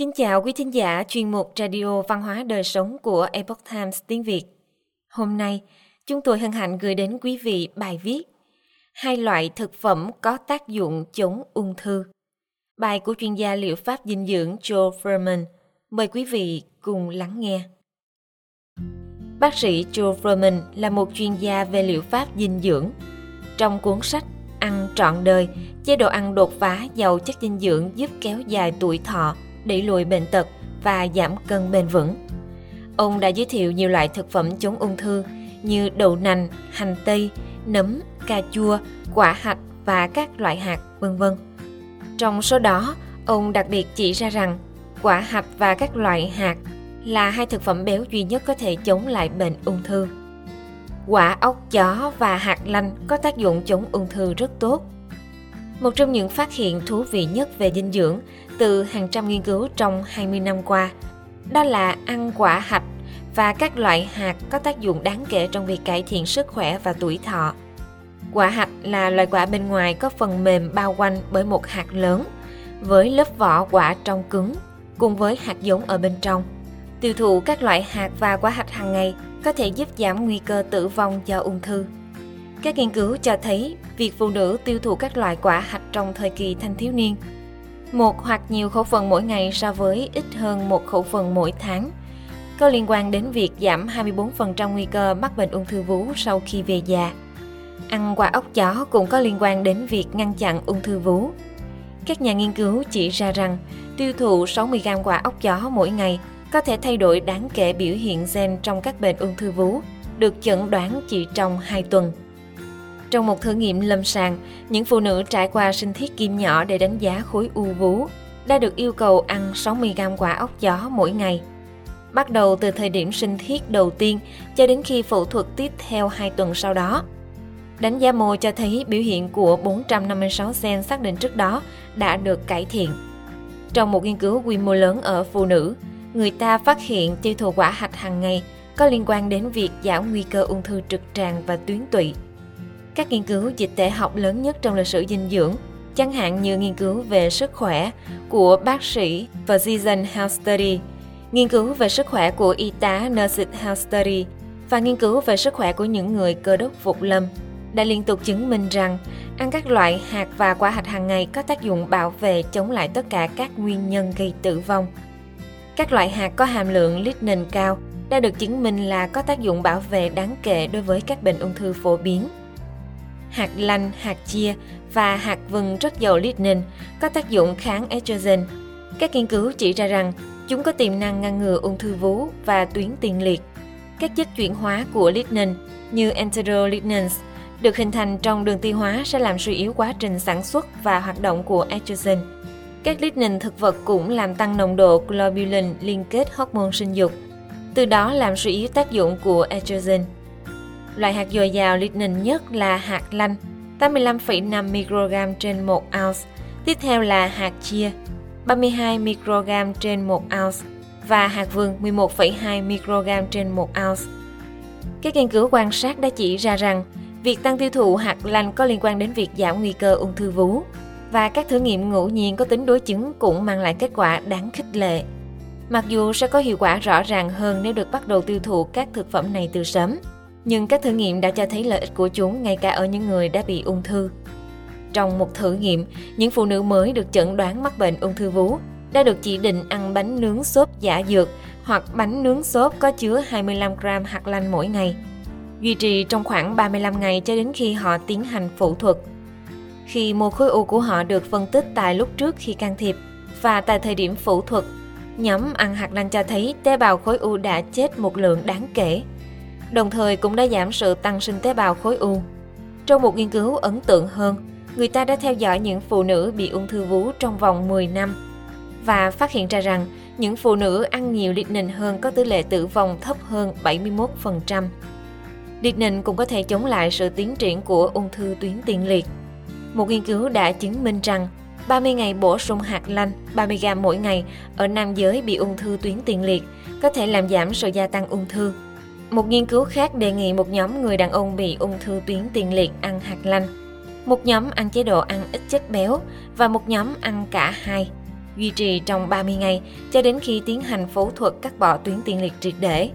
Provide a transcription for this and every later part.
Kính chào quý thính giả chuyên mục Radio Văn hóa Đời Sống của Epoch Times tiếng Việt. Hôm nay, chúng tôi hân hạnh gửi đến quý vị bài viết Hai loại thực phẩm có tác dụng chống ung thư. Bài của chuyên gia liệu pháp dinh dưỡng Joe Furman. Mời quý vị cùng lắng nghe. Bác sĩ Joe Furman là một chuyên gia về liệu pháp dinh dưỡng. Trong cuốn sách Ăn trọn đời, chế độ ăn đột phá giàu chất dinh dưỡng giúp kéo dài tuổi thọ, đẩy lùi bệnh tật và giảm cân bền vững. Ông đã giới thiệu nhiều loại thực phẩm chống ung thư như đậu nành, hành tây, nấm, cà chua, quả hạch và các loại hạt, vân vân. Trong số đó, ông đặc biệt chỉ ra rằng quả hạch và các loại hạt là hai thực phẩm béo duy nhất có thể chống lại bệnh ung thư. Quả ốc chó và hạt lanh có tác dụng chống ung thư rất tốt. Một trong những phát hiện thú vị nhất về dinh dưỡng từ hàng trăm nghiên cứu trong 20 năm qua, đó là ăn quả hạch và các loại hạt có tác dụng đáng kể trong việc cải thiện sức khỏe và tuổi thọ. Quả hạch là loại quả bên ngoài có phần mềm bao quanh bởi một hạt lớn, với lớp vỏ quả trong cứng, cùng với hạt giống ở bên trong. Tiêu thụ các loại hạt và quả hạch hàng ngày có thể giúp giảm nguy cơ tử vong do ung thư. Các nghiên cứu cho thấy việc phụ nữ tiêu thụ các loại quả hạch trong thời kỳ thanh thiếu niên một hoặc nhiều khẩu phần mỗi ngày so với ít hơn một khẩu phần mỗi tháng có liên quan đến việc giảm 24% nguy cơ mắc bệnh ung thư vú sau khi về già. Ăn quả ốc chó cũng có liên quan đến việc ngăn chặn ung thư vú. Các nhà nghiên cứu chỉ ra rằng tiêu thụ 60 g quả ốc chó mỗi ngày có thể thay đổi đáng kể biểu hiện gen trong các bệnh ung thư vú, được chẩn đoán chỉ trong 2 tuần. Trong một thử nghiệm lâm sàng, những phụ nữ trải qua sinh thiết kim nhỏ để đánh giá khối u vú đã được yêu cầu ăn 60 g quả ốc chó mỗi ngày. Bắt đầu từ thời điểm sinh thiết đầu tiên cho đến khi phẫu thuật tiếp theo 2 tuần sau đó. Đánh giá mô cho thấy biểu hiện của 456 gen xác định trước đó đã được cải thiện. Trong một nghiên cứu quy mô lớn ở phụ nữ, người ta phát hiện tiêu thụ quả hạch hàng ngày có liên quan đến việc giảm nguy cơ ung thư trực tràng và tuyến tụy. Các nghiên cứu dịch tễ học lớn nhất trong lịch sử dinh dưỡng, chẳng hạn như nghiên cứu về sức khỏe của bác sĩ Physician Health Study, nghiên cứu về sức khỏe của y tá Nursing Health Study và nghiên cứu về sức khỏe của những người cơ đốc phục lâm đã liên tục chứng minh rằng ăn các loại hạt và quả hạch hàng ngày có tác dụng bảo vệ chống lại tất cả các nguyên nhân gây tử vong. Các loại hạt có hàm lượng lignin cao đã được chứng minh là có tác dụng bảo vệ đáng kể đối với các bệnh ung thư phổ biến. Hạt lanh, hạt chia và hạt vừng rất giàu lignin có tác dụng kháng estrogen. Các nghiên cứu chỉ ra rằng chúng có tiềm năng ngăn ngừa ung thư vú và tuyến tiền liệt. Các chất chuyển hóa của lignin như enterolignans được hình thành trong đường tiêu hóa sẽ làm suy yếu quá trình sản xuất và hoạt động của estrogen. Các lignin thực vật cũng làm tăng nồng độ globulin liên kết hormone sinh dục, từ đó làm suy yếu tác dụng của estrogen. Loại hạt dồi dào lignin nhất là hạt lanh, 85,5 microgram trên 1 ounce. Tiếp theo là hạt chia, 32 microgram trên 1 ounce và hạt vừng 11,2 microgram trên 1 ounce. Các nghiên cứu quan sát đã chỉ ra rằng việc tăng tiêu thụ hạt lanh có liên quan đến việc giảm nguy cơ ung thư vú và các thử nghiệm ngẫu nhiên có tính đối chứng cũng mang lại kết quả đáng khích lệ. Mặc dù sẽ có hiệu quả rõ ràng hơn nếu được bắt đầu tiêu thụ các thực phẩm này từ sớm, nhưng các thử nghiệm đã cho thấy lợi ích của chúng ngay cả ở những người đã bị ung thư. Trong một thử nghiệm, những phụ nữ mới được chẩn đoán mắc bệnh ung thư vú đã được chỉ định ăn bánh nướng xốp giả dược hoặc bánh nướng xốp có chứa 25 gram hạt lanh mỗi ngày. Duy trì trong khoảng 35 ngày cho đến khi họ tiến hành phẫu thuật. Khi mô khối u của họ được phân tích tại lúc trước khi can thiệp và tại thời điểm phẫu thuật, nhóm ăn hạt lanh cho thấy tế bào khối u đã chết một lượng đáng kể đồng thời cũng đã giảm sự tăng sinh tế bào khối u. Trong một nghiên cứu ấn tượng hơn, người ta đã theo dõi những phụ nữ bị ung thư vú trong vòng 10 năm và phát hiện ra rằng những phụ nữ ăn nhiều lignin hơn có tỷ lệ tử vong thấp hơn 71%. Lignin cũng có thể chống lại sự tiến triển của ung thư tuyến tiền liệt. Một nghiên cứu đã chứng minh rằng 30 ngày bổ sung hạt lanh 30g mỗi ngày ở nam giới bị ung thư tuyến tiền liệt có thể làm giảm sự gia tăng ung thư một nghiên cứu khác đề nghị một nhóm người đàn ông bị ung thư tuyến tiền liệt ăn hạt lanh, một nhóm ăn chế độ ăn ít chất béo và một nhóm ăn cả hai. duy trì trong 30 ngày cho đến khi tiến hành phẫu thuật cắt bỏ tuyến tiền liệt triệt để.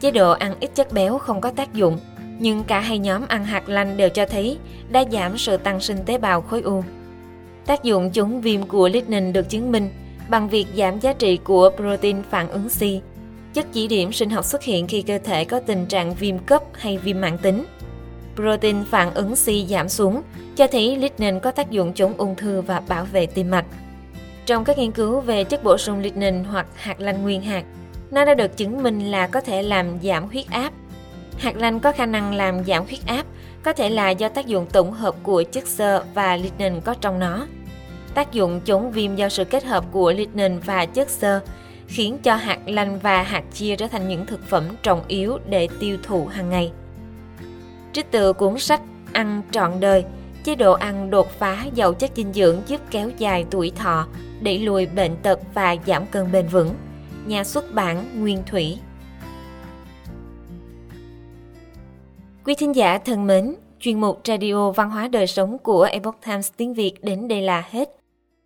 Chế độ ăn ít chất béo không có tác dụng, nhưng cả hai nhóm ăn hạt lanh đều cho thấy đã giảm sự tăng sinh tế bào khối u. Tác dụng chống viêm của lignin được chứng minh bằng việc giảm giá trị của protein phản ứng C, chất chỉ điểm sinh học xuất hiện khi cơ thể có tình trạng viêm cấp hay viêm mãn tính. Protein phản ứng C giảm xuống, cho thấy lignin có tác dụng chống ung thư và bảo vệ tim mạch. Trong các nghiên cứu về chất bổ sung lignin hoặc hạt lanh nguyên hạt, nó đã được chứng minh là có thể làm giảm huyết áp. Hạt lanh có khả năng làm giảm huyết áp, có thể là do tác dụng tổng hợp của chất xơ và lignin có trong nó. Tác dụng chống viêm do sự kết hợp của lignin và chất xơ khiến cho hạt lanh và hạt chia trở thành những thực phẩm trọng yếu để tiêu thụ hàng ngày. Trích từ cuốn sách Ăn trọn đời, chế độ ăn đột phá giàu chất dinh dưỡng giúp kéo dài tuổi thọ, đẩy lùi bệnh tật và giảm cân bền vững. Nhà xuất bản Nguyên Thủy Quý thính giả thân mến, chuyên mục Radio Văn hóa Đời Sống của Epoch Times tiếng Việt đến đây là hết.